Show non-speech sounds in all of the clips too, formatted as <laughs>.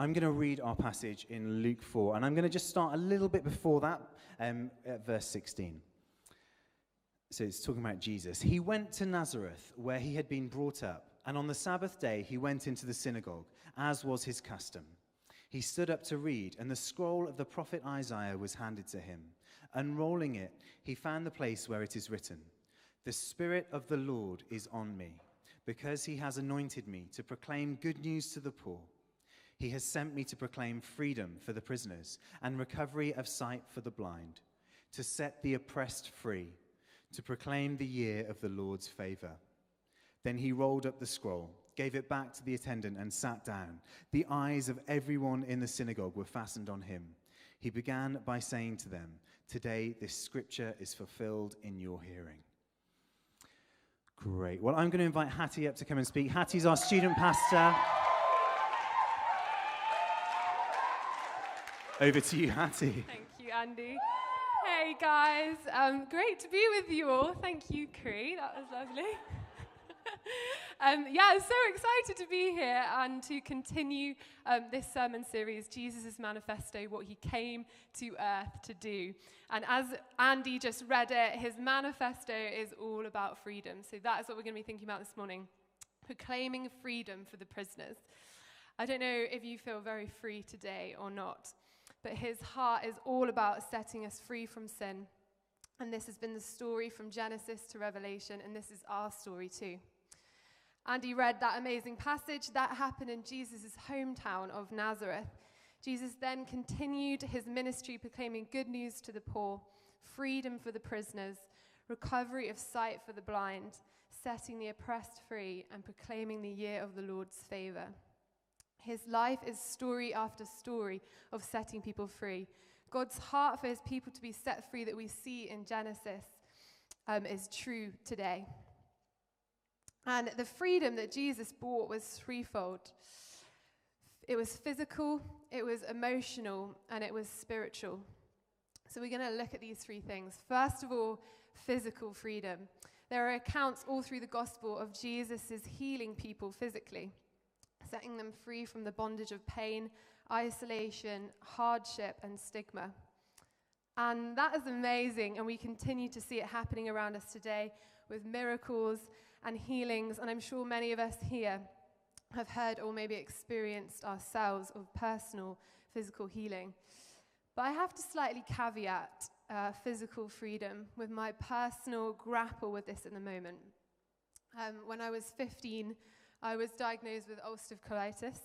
I'm going to read our passage in Luke 4, and I'm going to just start a little bit before that, um, at verse 16. So it's talking about Jesus. He went to Nazareth, where he had been brought up, and on the Sabbath day he went into the synagogue, as was his custom. He stood up to read, and the scroll of the prophet Isaiah was handed to him. Unrolling it, he found the place where it is written, The Spirit of the Lord is on me, because he has anointed me to proclaim good news to the poor. He has sent me to proclaim freedom for the prisoners and recovery of sight for the blind, to set the oppressed free, to proclaim the year of the Lord's favor. Then he rolled up the scroll, gave it back to the attendant, and sat down. The eyes of everyone in the synagogue were fastened on him. He began by saying to them, Today this scripture is fulfilled in your hearing. Great. Well, I'm going to invite Hattie up to come and speak. Hattie's our student pastor. Over to you, Hattie. Thank you, Andy. Hey guys, um, great to be with you all. Thank you, Cree. That was lovely. <laughs> um, yeah, so excited to be here and to continue um, this sermon series, Jesus' Manifesto, what he came to earth to do. And as Andy just read it, his manifesto is all about freedom. So that is what we're going to be thinking about this morning proclaiming freedom for the prisoners. I don't know if you feel very free today or not, but his heart is all about setting us free from sin. And this has been the story from Genesis to Revelation, and this is our story too. Andy read that amazing passage that happened in Jesus' hometown of Nazareth. Jesus then continued his ministry, proclaiming good news to the poor, freedom for the prisoners, recovery of sight for the blind, setting the oppressed free, and proclaiming the year of the Lord's favor. His life is story after story of setting people free. God's heart for his people to be set free that we see in Genesis um, is true today. And the freedom that Jesus brought was threefold it was physical, it was emotional, and it was spiritual. So we're going to look at these three things. First of all, physical freedom. There are accounts all through the gospel of Jesus' healing people physically, setting them free from the bondage of pain, isolation, hardship, and stigma. And that is amazing, and we continue to see it happening around us today with miracles and healings. And I'm sure many of us here have heard or maybe experienced ourselves of personal physical healing. But I have to slightly caveat uh, physical freedom with my personal grapple with this in the moment. Um, when I was 15, I was diagnosed with ulcerative colitis,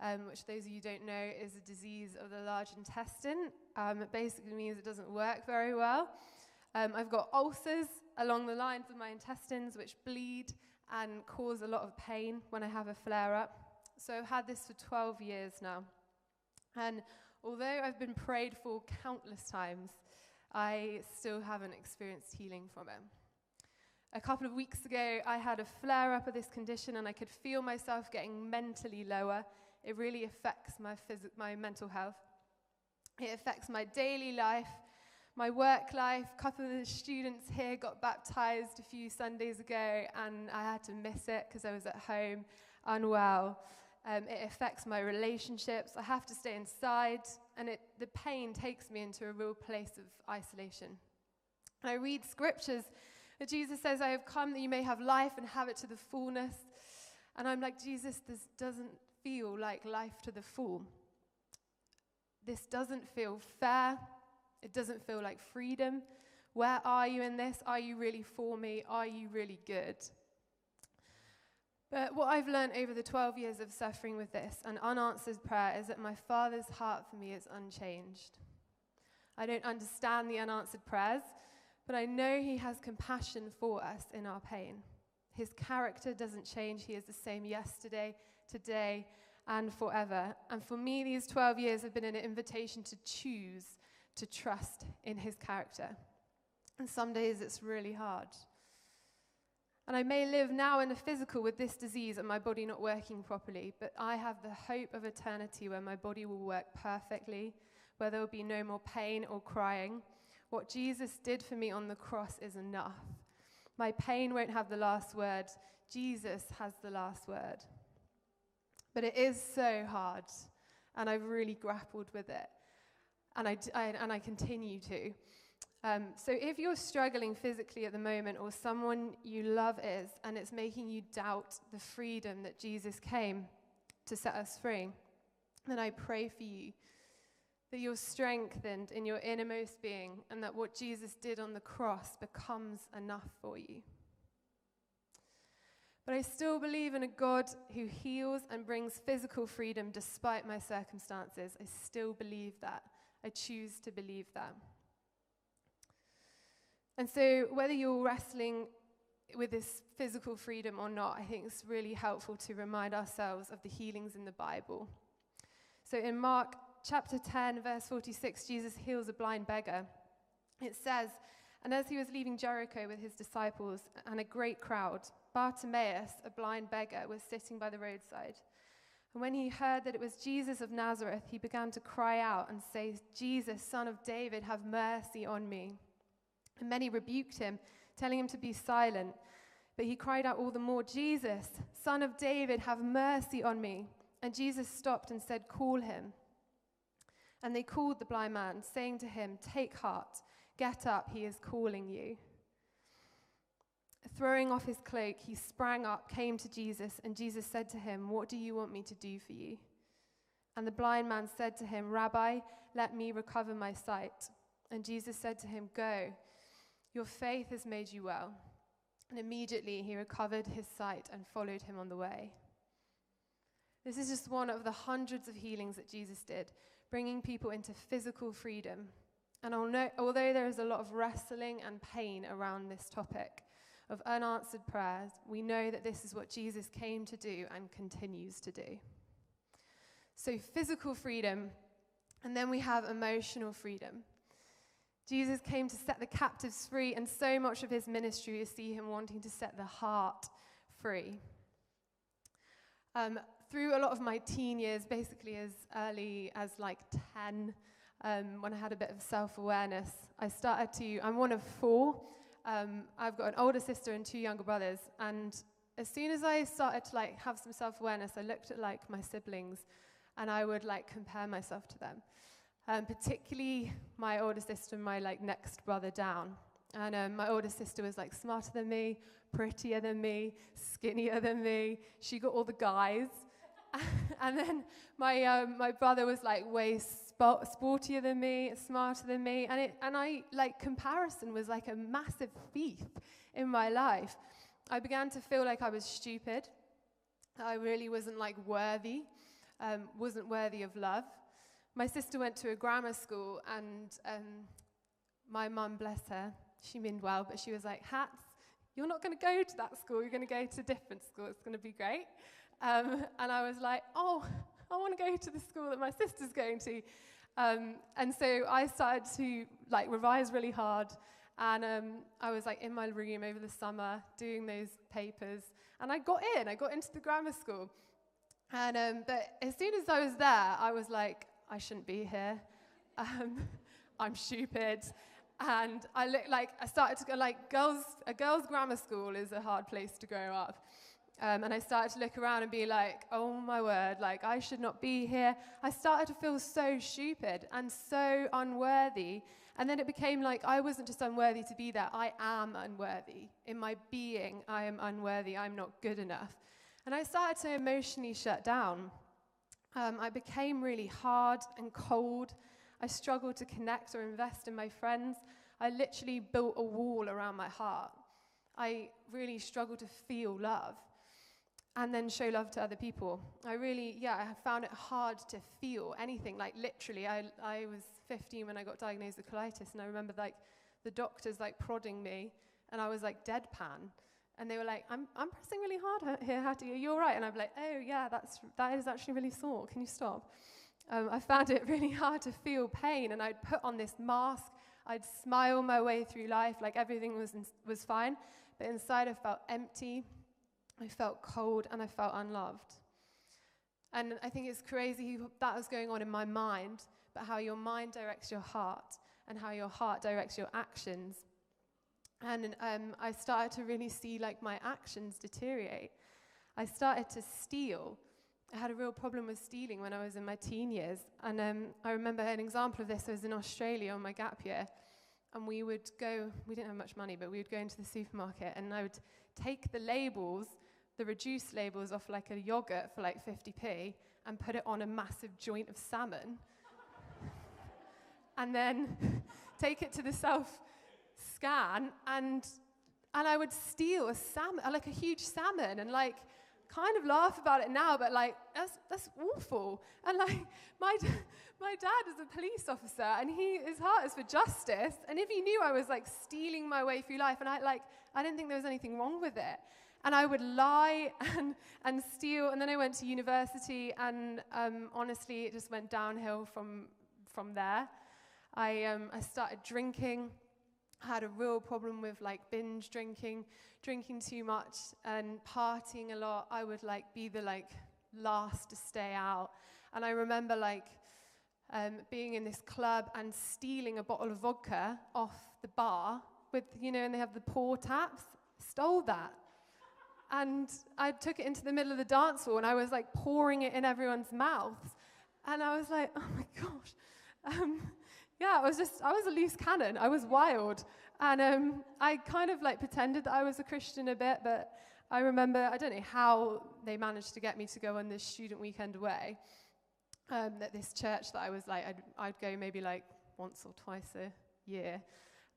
um, which those of you who don't know is a disease of the large intestine. Um, it basically means it doesn't work very well. Um, I've got ulcers along the lines of my intestines, which bleed and cause a lot of pain when I have a flare up. So I've had this for 12 years now. And although I've been prayed for countless times, I still haven't experienced healing from it. A couple of weeks ago, I had a flare up of this condition and I could feel myself getting mentally lower. It really affects my, phys- my mental health. It affects my daily life, my work life. A couple of the students here got baptized a few Sundays ago, and I had to miss it because I was at home unwell. Um, it affects my relationships. I have to stay inside, and it, the pain takes me into a real place of isolation. I read scriptures that Jesus says, I have come that you may have life and have it to the fullness. And I'm like, Jesus, this doesn't feel like life to the full. This doesn't feel fair. It doesn't feel like freedom. Where are you in this? Are you really for me? Are you really good? But what I've learned over the 12 years of suffering with this and unanswered prayer is that my Father's heart for me is unchanged. I don't understand the unanswered prayers, but I know He has compassion for us in our pain. His character doesn't change. He is the same yesterday, today, and forever. And for me, these 12 years have been an invitation to choose to trust in his character. And some days it's really hard. And I may live now in the physical with this disease and my body not working properly, but I have the hope of eternity where my body will work perfectly, where there will be no more pain or crying. What Jesus did for me on the cross is enough. My pain won't have the last word. Jesus has the last word. But it is so hard. and I've really grappled with it. And I, I and I continue to. Um, so if you're struggling physically at the moment, or someone you love is, and it's making you doubt the freedom that Jesus came to set us free, then I pray for you that you're strengthened in your innermost being, and that what Jesus did on the cross becomes enough for you. But I still believe in a God who heals and brings physical freedom despite my circumstances. I still believe that. I choose to believe that. And so, whether you're wrestling with this physical freedom or not, I think it's really helpful to remind ourselves of the healings in the Bible. So, in Mark chapter 10, verse 46, Jesus heals a blind beggar. It says, And as he was leaving Jericho with his disciples and a great crowd, Bartimaeus, a blind beggar, was sitting by the roadside. And when he heard that it was Jesus of Nazareth, he began to cry out and say, Jesus, son of David, have mercy on me. And many rebuked him, telling him to be silent. But he cried out all the more, Jesus, son of David, have mercy on me. And Jesus stopped and said, Call him. And they called the blind man, saying to him, Take heart, get up, he is calling you. Throwing off his cloak, he sprang up, came to Jesus, and Jesus said to him, What do you want me to do for you? And the blind man said to him, Rabbi, let me recover my sight. And Jesus said to him, Go your faith has made you well. And immediately he recovered his sight and followed him on the way. This is just one of the hundreds of healings that Jesus did, bringing people into physical freedom. And although there is a lot of wrestling and pain around this topic of unanswered prayers, we know that this is what Jesus came to do and continues to do. So, physical freedom, and then we have emotional freedom. Jesus came to set the captives free, and so much of his ministry is see him wanting to set the heart free. Um, through a lot of my teen years, basically as early as like 10, um, when I had a bit of self awareness, I started to. I'm one of four. Um, I've got an older sister and two younger brothers, and as soon as I started to like have some self awareness, I looked at like my siblings, and I would like compare myself to them um, particularly my older sister and my like next brother down. And um, my older sister was like smarter than me, prettier than me, skinnier than me. She got all the guys. <laughs> and then my, um, my brother was like way sp- sportier than me, smarter than me. And, it, and I, like, comparison was like a massive thief in my life. I began to feel like I was stupid. I really wasn't like worthy, um, wasn't worthy of love my sister went to a grammar school, and um, my mum, bless her, she meant well, but she was like, Hats, you're not going to go to that school, you're going to go to a different school, it's going to be great. Um, and I was like, Oh, I want to go to the school that my sister's going to. Um, and so I started to like revise really hard. And um, I was like in my room over the summer doing those papers. And I got in, I got into the grammar school. And, um, but as soon as I was there, I was like, I shouldn't be here. <laughs> Um, I'm stupid. And I look like I started to go like girls. A girls' grammar school is a hard place to grow up. Um, and I started to look around and be like, oh my word, like I should not be here. I started to feel so stupid and so unworthy. And then it became like I wasn't just unworthy to be there, I am unworthy. In my being, I am unworthy, I'm not good enough. And I started to emotionally shut down. Um, I became really hard and cold. I struggled to connect or invest in my friends. I literally built a wall around my heart. I really struggled to feel love and then show love to other people. I really, yeah, I found it hard to feel anything. Like literally, I, I was 15 when I got diagnosed with colitis, and I remember like the doctors like prodding me, and I was like deadpan. And they were like, I'm, I'm pressing really hard here, Hattie. Are you all right? And I'm like, oh, yeah, that's, that is actually really sore. Can you stop? Um, I found it <laughs> really hard to feel pain. And I'd put on this mask. I'd smile my way through life like everything was, in, was fine. But inside, I felt empty. I felt cold and I felt unloved. And I think it's crazy that was going on in my mind, but how your mind directs your heart and how your heart directs your actions and um, I started to really see like my actions deteriorate. I started to steal I had a real problem with stealing when I was in my teen years. And um, I remember an example of this. I was in Australia on my gap year, and we would go, we didn't have much money, but we would go into the supermarket, and I would take the labels, the reduced labels off like a yogurt for like 50p, and put it on a massive joint of salmon. and then <laughs> take it to the self scan, and, and I would steal a salmon, like a huge salmon, and like, kind of laugh about it now, but like, that's, that's awful. And like, <laughs> my, my dad is a police officer and he, his heart is for justice. And if he knew I was like stealing my way through life and I like, I didn't think there was anything wrong with it. And I would lie <laughs> and, and steal. And then I went to university and um, honestly, it just went downhill from, from there. I, um, I started drinking had a real problem with like binge drinking, drinking too much and partying a lot. I would like be the like last to stay out. And I remember like um, being in this club and stealing a bottle of vodka off the bar with, you know, and they have the pour taps. Stole that. And I took it into the middle of the dance hall and I was like pouring it in everyone's mouths. And I was like, oh my gosh. Um, yeah, I was just, I was a loose cannon. I was wild. And um, I kind of like pretended that I was a Christian a bit, but I remember, I don't know how they managed to get me to go on this student weekend away. Um, at this church that I was like, I'd, I'd go maybe like once or twice a year.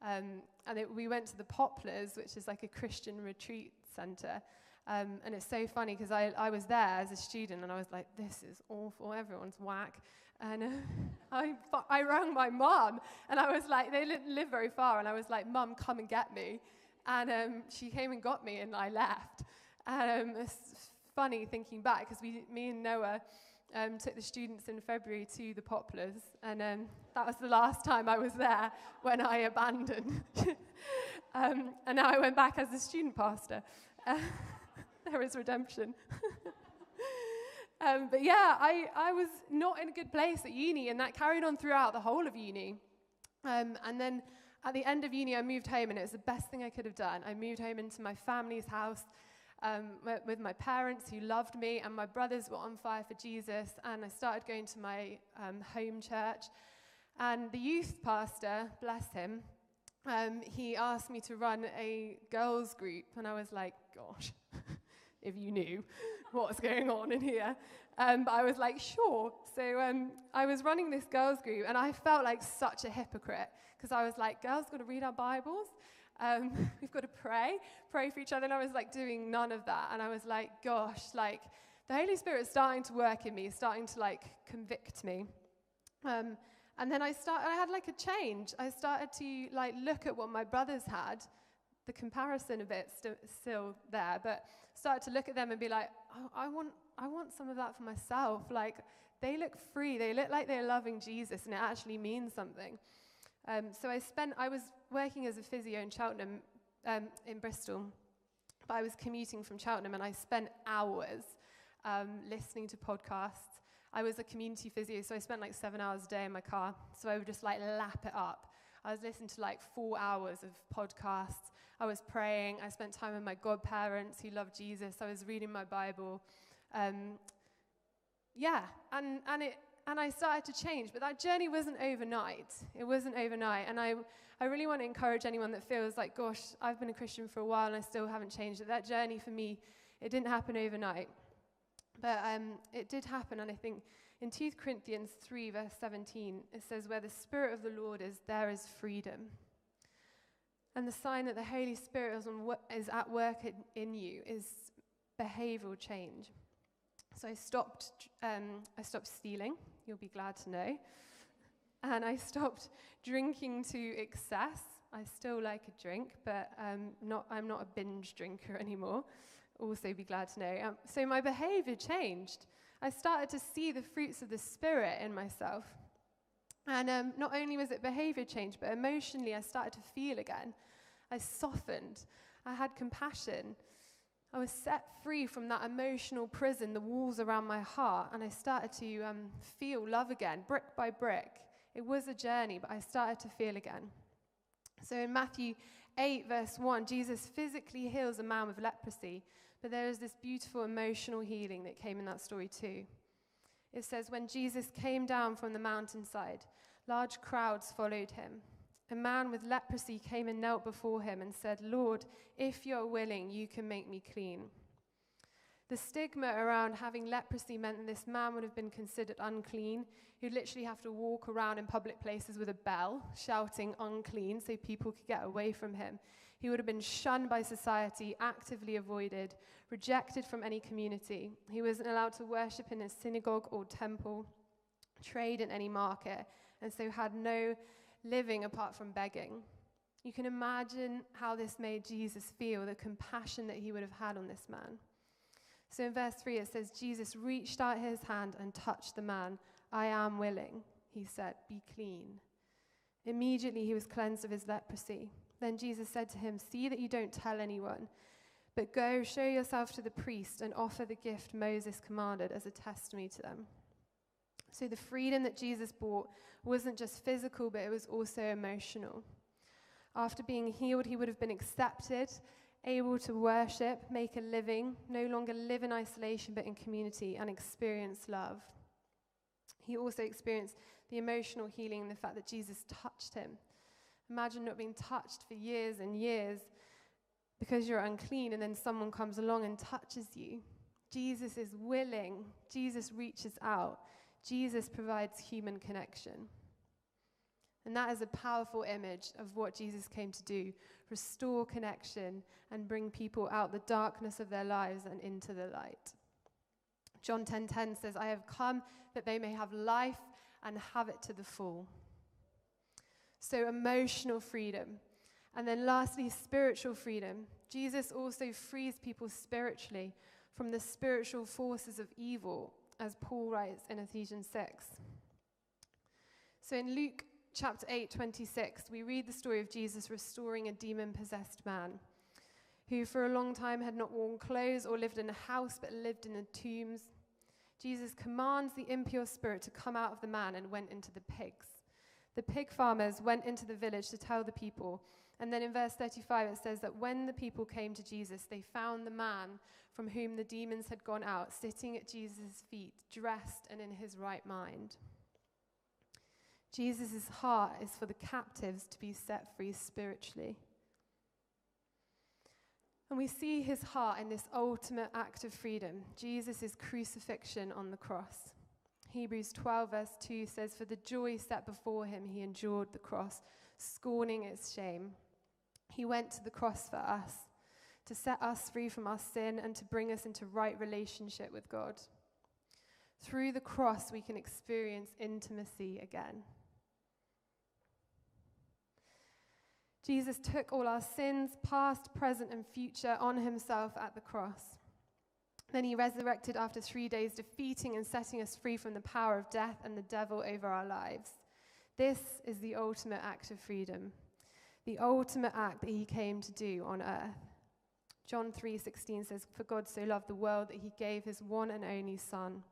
Um, and it, we went to the Poplars, which is like a Christian retreat center. Um, and it's so funny because I, I was there as a student and I was like, this is awful, everyone's whack. And uh, <laughs> I, I rang my mom, and I was like, they didn't live very far, and I was like, Mum, come and get me. And um, she came and got me, and I left. And um, it's funny thinking back, because me and Noah um, took the students in February to the Poplars, and um, that was the last time I was there when I abandoned. <laughs> Um, and now I went back as a student pastor. <laughs> There is redemption. <laughs> Um, but yeah, I, I was not in a good place at uni, and that carried on throughout the whole of uni. Um, and then at the end of uni, I moved home, and it was the best thing I could have done. I moved home into my family's house um, with my parents who loved me, and my brothers were on fire for Jesus. And I started going to my um, home church. And the youth pastor, bless him, um, he asked me to run a girls' group, and I was like, gosh, <laughs> if you knew what's going on in here. Um, but I was like, sure. So um, I was running this girls' group, and I felt like such a hypocrite because I was like, girls got to read our Bibles. Um, <laughs> we've got to pray, pray for each other. And I was like doing none of that. And I was like, gosh, like the Holy Spirit's starting to work in me, starting to like convict me. Um, and then I started, I had like a change. I started to like look at what my brothers had the comparison a bit st- still there, but started to look at them and be like, oh, I want, I want some of that for myself. Like, they look free. They look like they're loving Jesus, and it actually means something. Um, so I spent, I was working as a physio in Cheltenham, um, in Bristol, but I was commuting from Cheltenham, and I spent hours um, listening to podcasts. I was a community physio, so I spent like seven hours a day in my car. So I would just like lap it up. I was listening to like four hours of podcasts. I was praying. I spent time with my godparents who loved Jesus. I was reading my Bible. Um, yeah, and, and, it, and I started to change. But that journey wasn't overnight. It wasn't overnight. And I, I really want to encourage anyone that feels like, gosh, I've been a Christian for a while and I still haven't changed. That, that journey for me, it didn't happen overnight. But um, it did happen. And I think in 2 Corinthians 3, verse 17, it says, Where the Spirit of the Lord is, there is freedom. And the sign that the Holy Spirit is, is at work in, in, you is behavioral change. So I stopped, um, I stopped stealing, you'll be glad to know. And I stopped drinking to excess. I still like a drink, but um, not, I'm not a binge drinker <laughs> anymore. Also, be glad to know. Um, so my behavior changed. I started to see the fruits of the Spirit in myself. And um, not only was it behavior change, but emotionally, I started to feel again. I softened. I had compassion. I was set free from that emotional prison, the walls around my heart, and I started to um, feel love again, brick by brick. It was a journey, but I started to feel again. So in Matthew 8, verse 1, Jesus physically heals a man with leprosy, But there is this beautiful emotional healing that came in that story too. It says, When Jesus came down from the mountainside, large crowds followed him. A man with leprosy came and knelt before him and said, Lord, if you're willing, you can make me clean. The stigma around having leprosy meant that this man would have been considered unclean. He'd literally have to walk around in public places with a bell, shouting unclean, so people could get away from him. He would have been shunned by society, actively avoided, rejected from any community. He wasn't allowed to worship in a synagogue or temple, trade in any market, and so had no living apart from begging. You can imagine how this made Jesus feel, the compassion that he would have had on this man. So in verse 3, it says, Jesus reached out his hand and touched the man. I am willing, he said, be clean. Immediately he was cleansed of his leprosy. Then Jesus said to him, See that you don't tell anyone, but go show yourself to the priest and offer the gift Moses commanded as a testimony to them. So the freedom that Jesus brought wasn't just physical, but it was also emotional. After being healed, he would have been accepted able to worship, make a living, no longer live in isolation but in community, and experience love. He also experienced the emotional healing and the fact that Jesus touched him. Imagine not being touched for years and years because you're unclean, and then someone comes along and touches you. Jesus is willing, Jesus reaches out, Jesus provides human connection. And that is a powerful image of what Jesus came to do restore connection and bring people out the darkness of their lives and into the light. John 10:10 10, 10 says, "I have come that they may have life and have it to the full." So emotional freedom. And then lastly, spiritual freedom. Jesus also frees people spiritually from the spiritual forces of evil, as Paul writes in Ephesians 6. So in Luke chapter 8, 26, we read the story of Jesus restoring a demon possessed man who for a long time had not worn clothes or lived in a house but lived in the tombs. Jesus commands the impure spirit to come out of the man and went into the pigs. The pig farmers went into the village to tell the people. And then in verse 35, it says that when the people came to Jesus, they found the man from whom the demons had gone out sitting at Jesus' feet, dressed and in his right mind. Jesus' heart is for the captives to be set free spiritually. And we see his heart in this ultimate act of freedom Jesus' crucifixion on the cross. Hebrews 12, verse 2 says, For the joy set before him, he endured the cross, scorning its shame. He went to the cross for us, to set us free from our sin and to bring us into right relationship with God. Through the cross, we can experience intimacy again. Jesus took all our sins, past, present, and future, on himself at the cross. Then he resurrected after three days, defeating and setting us free from the power of death and the devil over our lives. This is the ultimate act of freedom, the ultimate act that he came to do on earth. John 3:16 says, "For God so loved the world that he gave his one and only son,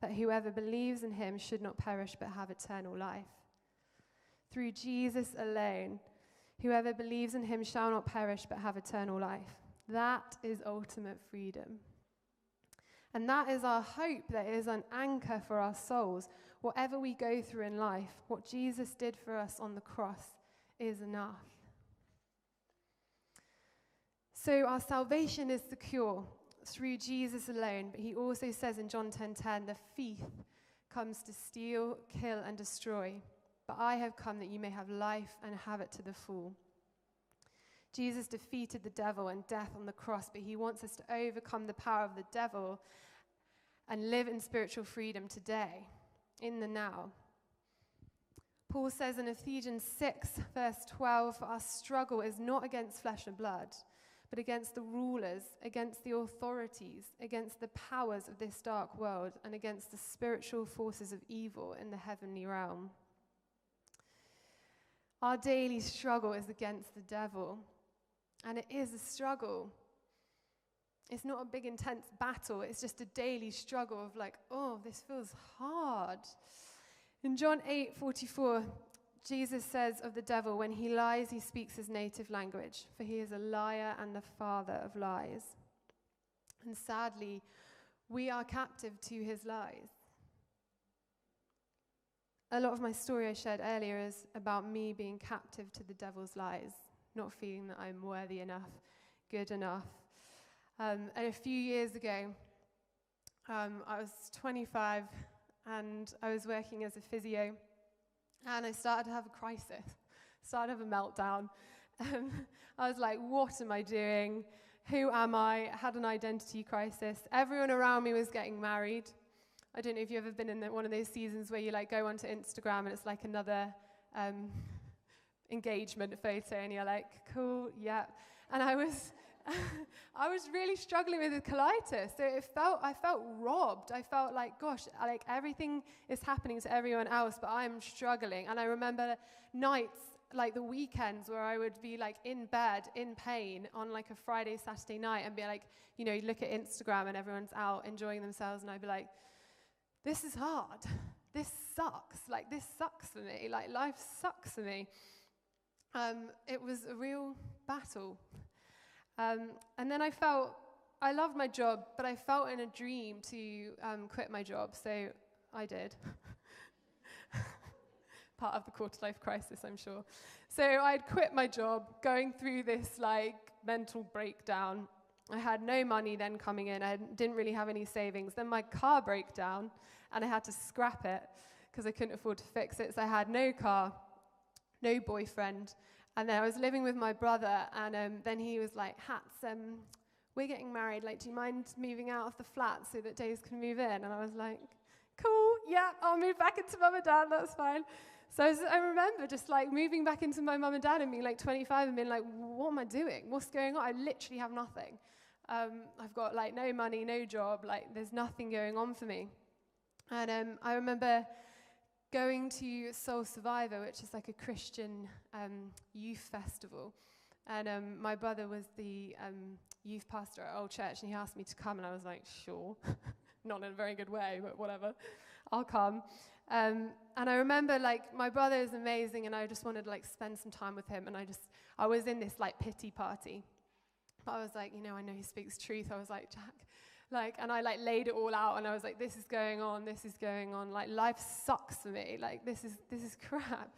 that whoever believes in him should not perish but have eternal life." Through Jesus alone, Whoever believes in him shall not perish but have eternal life. That is ultimate freedom. And that is our hope, that is an anchor for our souls. Whatever we go through in life, what Jesus did for us on the cross is enough. So our salvation is secure through Jesus alone, but he also says in John 10:10, 10, 10, the thief comes to steal, kill, and destroy. But I have come that you may have life and have it to the full. Jesus defeated the devil and death on the cross, but he wants us to overcome the power of the devil and live in spiritual freedom today, in the now. Paul says in Ephesians 6, verse 12, Our struggle is not against flesh and blood, but against the rulers, against the authorities, against the powers of this dark world, and against the spiritual forces of evil in the heavenly realm. Our daily struggle is against the devil. And it is a struggle. It's not a big, intense battle. It's just a daily struggle of, like, oh, this feels hard. In John 8 44, Jesus says of the devil, when he lies, he speaks his native language, for he is a liar and the father of lies. And sadly, we are captive to his lies. A lot of my story I shared earlier is about me being captive to the devil's lies, not feeling that I'm worthy enough, good enough. Um, and a few years ago, um, I was 25 and I was working as a physio, and I started to have a crisis, started to have a meltdown. Um, I was like, what am I doing? Who am I? I had an identity crisis. Everyone around me was getting married. I don't know if you've ever been in the, one of those seasons where you like go onto Instagram and it's like another um, engagement photo, and you're like, cool, yeah. And I was, <laughs> I was really struggling with colitis. So it felt, I felt robbed. I felt like, gosh, like everything is happening to everyone else, but I'm struggling. And I remember nights, like the weekends, where I would be like in bed in pain on like a Friday, Saturday night, and be like, you know, you look at Instagram and everyone's out enjoying themselves, and I'd be like, this is hard. This sucks. Like this sucks for me. Like life sucks for me. Um, it was a real battle. Um, and then I felt, I loved my job, but I felt in a dream to um, quit my job, so I did. <laughs> Part of the quarter life crisis, I'm sure. So I'd quit my job, going through this like mental breakdown. I had no money then coming in. I didn't really have any savings. Then my car broke down, and I had to scrap it because I couldn't afford to fix it. So I had no car, no boyfriend, and then I was living with my brother, and um, then he was like, Hats, um, we're getting married. Like, do you mind moving out of the flat so that Days can move in? And I was like, Cool, yeah, I'll move back into mum and dad, that's fine. So I, was, I, remember just like moving back into my mum and dad and being like 25 and being like, what am I doing? What's going on? I literally have nothing. Um, I've got like no money, no job, like there's nothing going on for me. And um, I remember going to Soul Survivor, which is like a Christian um, youth festival. And um, my brother was the um, youth pastor at Old Church, and he asked me to come, and I was like, sure. <laughs> Not in a very good way, but whatever. I'll come. Um, and I remember, like, my brother is amazing, and I just wanted to, like, spend some time with him. And I just, I was in this, like, pity party. But I was like, you know, I know he speaks truth. I was like, Jack, like, and I like laid it all out and I was like, this is going on, this is going on. Like, life sucks for me. Like, this is, this is <laughs> crap.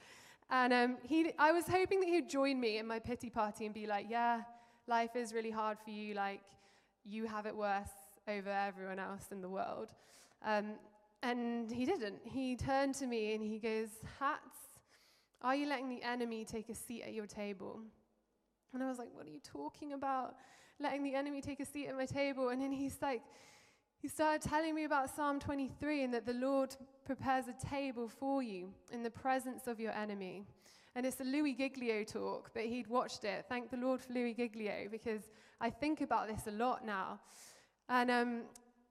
And um, he, I was hoping that he'd join me in my pity party and be like, yeah, life is really hard for you. Like, you have it worse over everyone else in the world. Um, and he didn't. He turned to me and he goes, Hats, are you letting the enemy take a seat at your table? And I was like, What are you talking about? Letting the enemy take a seat at my table. And then he's like, he started telling me about Psalm 23 and that the Lord prepares a table for you in the presence of your enemy. And it's a Louis Giglio talk, but he'd watched it. Thank the Lord for Louis Giglio because I think about this a lot now. And um,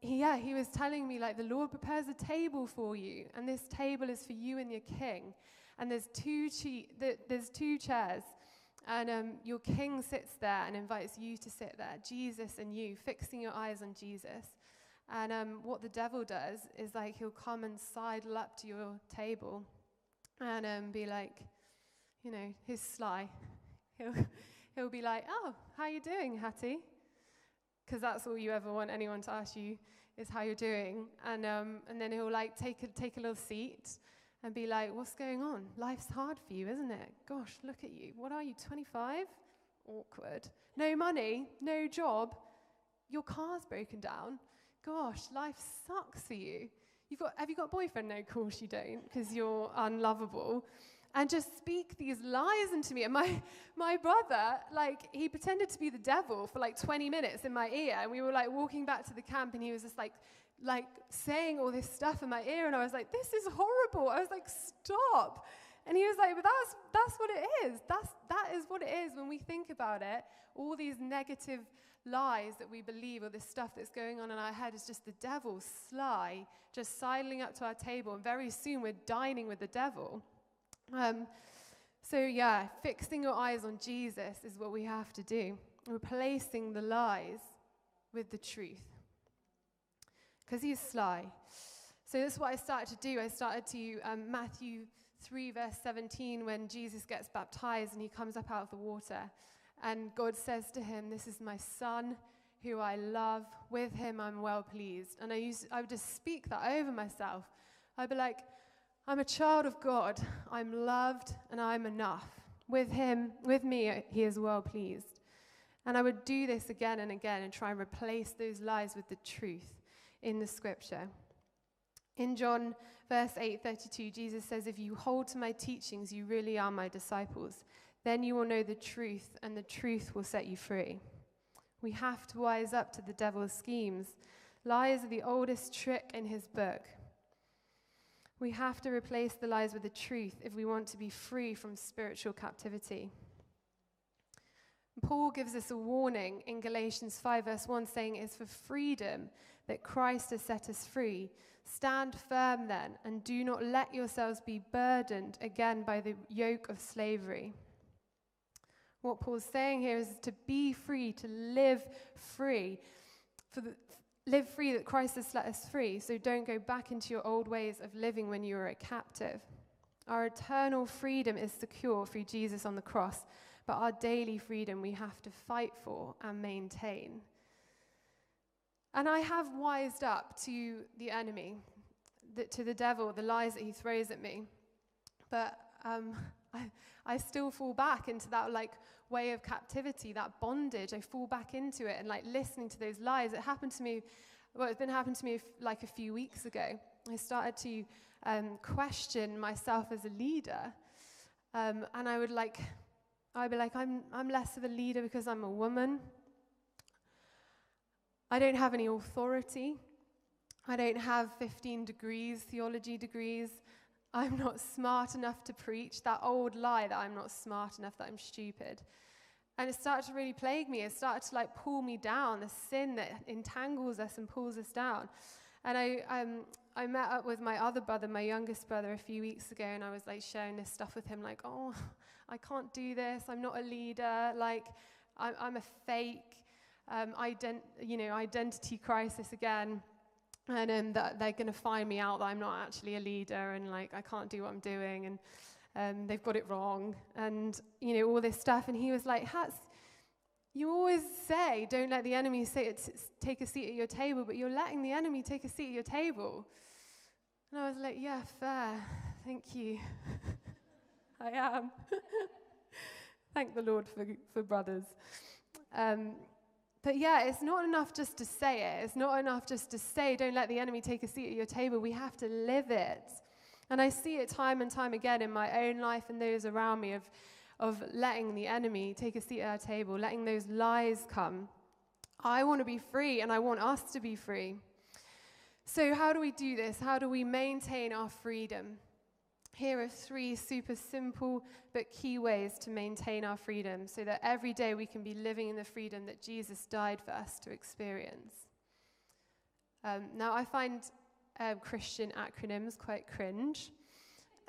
he, yeah, he was telling me, like, the Lord prepares a table for you, and this table is for you and your king. And there's two, che- there's two chairs. And um, your king sits there and invites you to sit there, Jesus and you, fixing your eyes on Jesus. And um, what the devil does is like he'll come and sidle up to your table and um, be like, you know, he's sly. <laughs> He'll, he'll be like, oh, how you doing, Hattie? Because that's all you ever want anyone to ask you is how you're doing. And, um, and then he'll like take a, take a little seat and be like, what's going on? Life's hard for you, isn't it? Gosh, look at you. What are you, 25? Awkward. No money, no job. Your car's broken down. Gosh, life sucks for you. You've got, have you got a boyfriend? No, of course you don't, because you're unlovable. And just speak these lies into me. And my, my brother, like, he pretended to be the devil for like 20 minutes in my ear. And we were like walking back to the camp, and he was just like like saying all this stuff in my ear, and I was like, this is horrible. I was like, stop. And he was like, but that's, that's what it is. That's, that is what it is when we think about it. All these negative lies that we believe or this stuff that's going on in our head is just the devil, sly, just sidling up to our table. And very soon we're dining with the devil. Um, so, yeah, fixing your eyes on Jesus is what we have to do, replacing the lies with the truth because he's sly. So that's what I started to do. I started to, um, Matthew 3, verse 17, when Jesus gets baptized and he comes up out of the water. And God says to him, This is my son who I love. With him, I'm well pleased. And I, used, I would just speak that over myself. I'd be like, I'm a child of God. I'm loved and I'm enough. With him, with me, he is well pleased. And I would do this again and again and try and replace those lies with the truth in the scripture. In John verse 8:32, Jesus says, "If you hold to my teachings, you really are my disciples. Then you will know the truth, and the truth will set you free." We have to wise up to the devil's schemes. Lies are the oldest trick in his book. We have to replace the lies with the truth if we want to be free from spiritual captivity. Paul gives us a warning in Galatians 5, verse 1, saying, It's for freedom that Christ has set us free. Stand firm then, and do not let yourselves be burdened again by the yoke of slavery. What Paul's saying here is to be free, to live free, for the, live free that Christ has set us free. So don't go back into your old ways of living when you were a captive. Our eternal freedom is secure through Jesus on the cross, but our daily freedom we have to fight for and maintain. And I have wised up to the enemy, the, to the devil, the lies that he throws at me. But um, <laughs> I, I still fall back into that like way of captivity, that bondage. I fall back into it and like listening to those lies. It happened to me, well, it's been happening to me like a few weeks ago. I started to um, question myself as a leader. Um, and I would like, I'd be like, I'm, I'm less of a leader because I'm a woman. I don't have any authority. I don't have 15 degrees, theology degrees. I'm not smart enough to preach. That old lie that I'm not smart enough, that I'm stupid. And it started to really plague me. It started to like pull me down, the sin that entangles us and pulls us down. And I, um, I met up with my other brother, my youngest brother, a few weeks ago, and I was like sharing this stuff with him, like, oh, <laughs> I can't do this. I'm not a leader. Like, I'm, I'm a fake um, ident- you know, identity crisis again. And um, that they're going to find me out that I'm not actually a leader and like I can't do what I'm doing and um, they've got it wrong and you know all this stuff. And he was like, "Hats, you always say don't let the enemy take a seat at your table, but you're letting the enemy take a seat at your table." And I was like, "Yeah, fair. Thank you. <laughs> I am. <laughs> Thank the Lord for for brothers." Um, but yeah, it's not enough just to say it. It's not enough just to say, don't let the enemy take a seat at your table. We have to live it. And I see it time and time again in my own life and those around me of, of letting the enemy take a seat at our table, letting those lies come. I want to be free and I want us to be free. So, how do we do this? How do we maintain our freedom? Here are three super simple but key ways to maintain our freedom so that every day we can be living in the freedom that Jesus died for us to experience. Um, now, I find um, Christian acronyms quite cringe.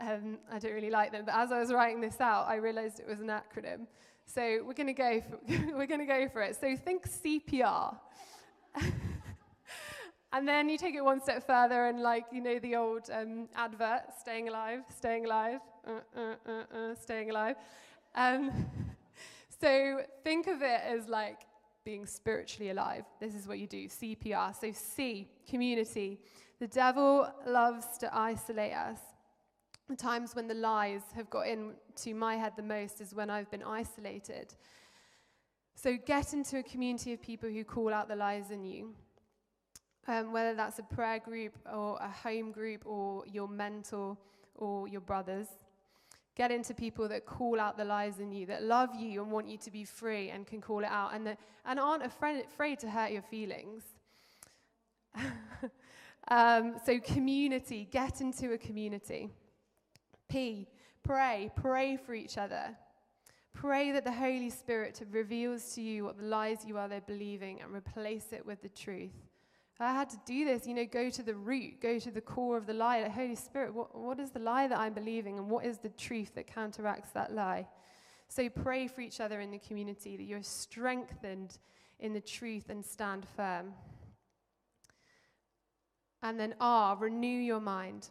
Um, I don't really like them, but as I was writing this out, I realized it was an acronym. So we're going to go for, <laughs> we're going to go for it. So think CPR. <laughs> And then you take it one step further, and like, you know, the old um, advert, staying alive, staying alive, uh, uh, uh, uh staying alive. Um, <laughs> so think of it as like being spiritually alive. This is what you do CPR. So, C, community. The devil loves to isolate us. The times when the lies have got into my head the most is when I've been isolated. So, get into a community of people who call out the lies in you um, whether that's a prayer group or a home group or your mentor or your brothers. Get into people that call out the lies in you, that love you and want you to be free and can call it out, and, that, and aren't afraid, afraid to hurt your feelings. <laughs> um, so, community, get into a community. P, pray, pray for each other. Pray that the Holy Spirit reveals to you what the lies you are there believing and replace it with the truth. I had to do this, you know, go to the root, go to the core of the lie. Like, Holy Spirit, what, what is the lie that I'm believing and what is the truth that counteracts that lie? So pray for each other in the community that you're strengthened in the truth and stand firm. And then R, renew your mind.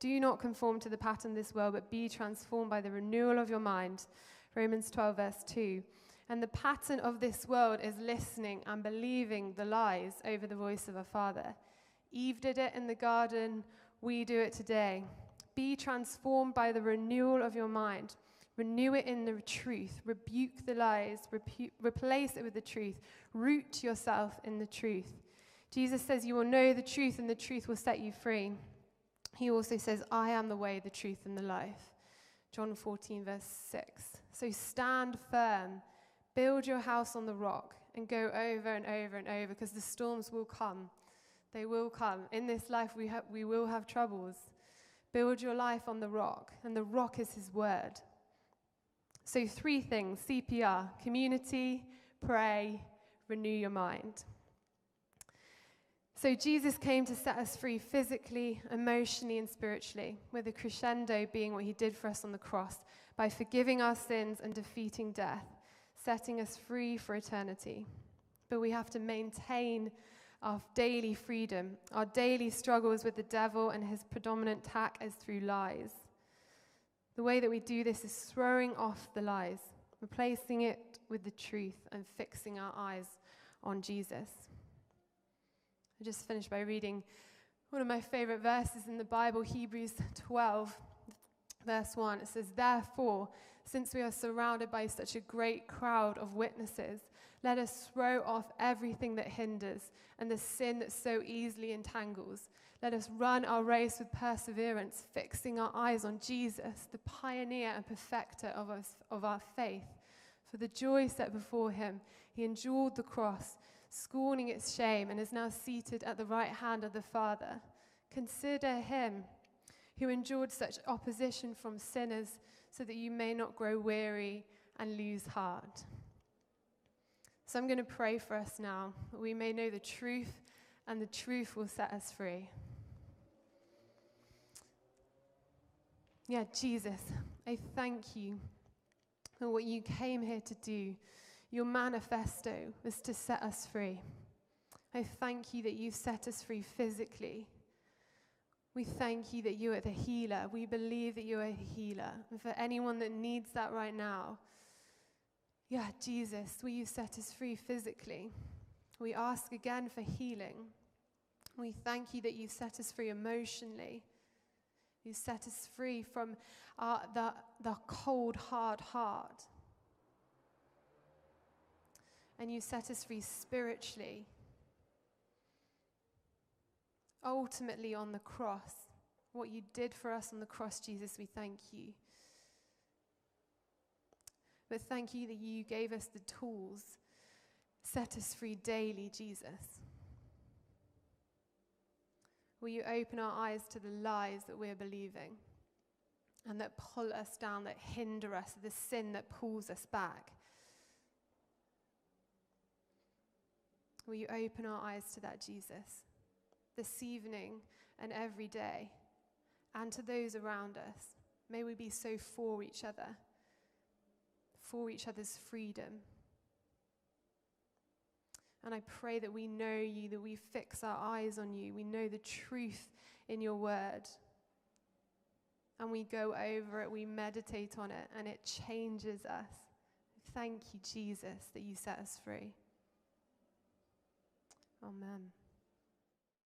Do not conform to the pattern of this world, but be transformed by the renewal of your mind. Romans 12, verse 2. And the pattern of this world is listening and believing the lies over the voice of our Father. Eve did it in the garden, we do it today. Be transformed by the renewal of your mind. Renew it in the truth. Rebuke the lies. Repu- replace it with the truth. Root yourself in the truth. Jesus says, You will know the truth, and the truth will set you free. He also says, I am the way, the truth, and the life. John 14, verse 6. So stand firm, build your house on the rock, and go over and over and over because the storms will come. They will come. In this life, we, ha- we will have troubles. Build your life on the rock, and the rock is His word. So, three things CPR community, pray, renew your mind. So, Jesus came to set us free physically, emotionally, and spiritually, with a crescendo being what he did for us on the cross by forgiving our sins and defeating death, setting us free for eternity. But we have to maintain our daily freedom. Our daily struggles with the devil and his predominant tack is through lies. The way that we do this is throwing off the lies, replacing it with the truth, and fixing our eyes on Jesus. I just finished by reading one of my favorite verses in the Bible, Hebrews 12, verse 1. It says, Therefore, since we are surrounded by such a great crowd of witnesses, let us throw off everything that hinders and the sin that so easily entangles. Let us run our race with perseverance, fixing our eyes on Jesus, the pioneer and perfecter of, us, of our faith. For the joy set before him, he endured the cross scorning its shame, and is now seated at the right hand of the Father. Consider him who endured such opposition from sinners, so that you may not grow weary and lose heart. So I'm going to pray for us now, that we may know the truth, and the truth will set us free. Yeah, Jesus, I thank you for what you came here to do your manifesto was to set us free. I thank you that you've set us free physically. We thank you that you are the healer. We believe that you are a healer. And for anyone that needs that right now, yeah, Jesus, will you set us free physically? We ask again for healing. We thank you that you set us free emotionally. You set us free from our, the, the cold, hard heart and you set us free spiritually. Ultimately, on the cross, what you did for us on the cross, Jesus, we thank you. But thank you that you gave us the tools, set us free daily, Jesus. Will you open our eyes to the lies that we're believing and that pull us down, that hinder us, the sin that pulls us back? Will you open our eyes to that, Jesus, this evening and every day, and to those around us? May we be so for each other, for each other's freedom. And I pray that we know you, that we fix our eyes on you, we know the truth in your word. And we go over it, we meditate on it, and it changes us. Thank you, Jesus, that you set us free. Amen.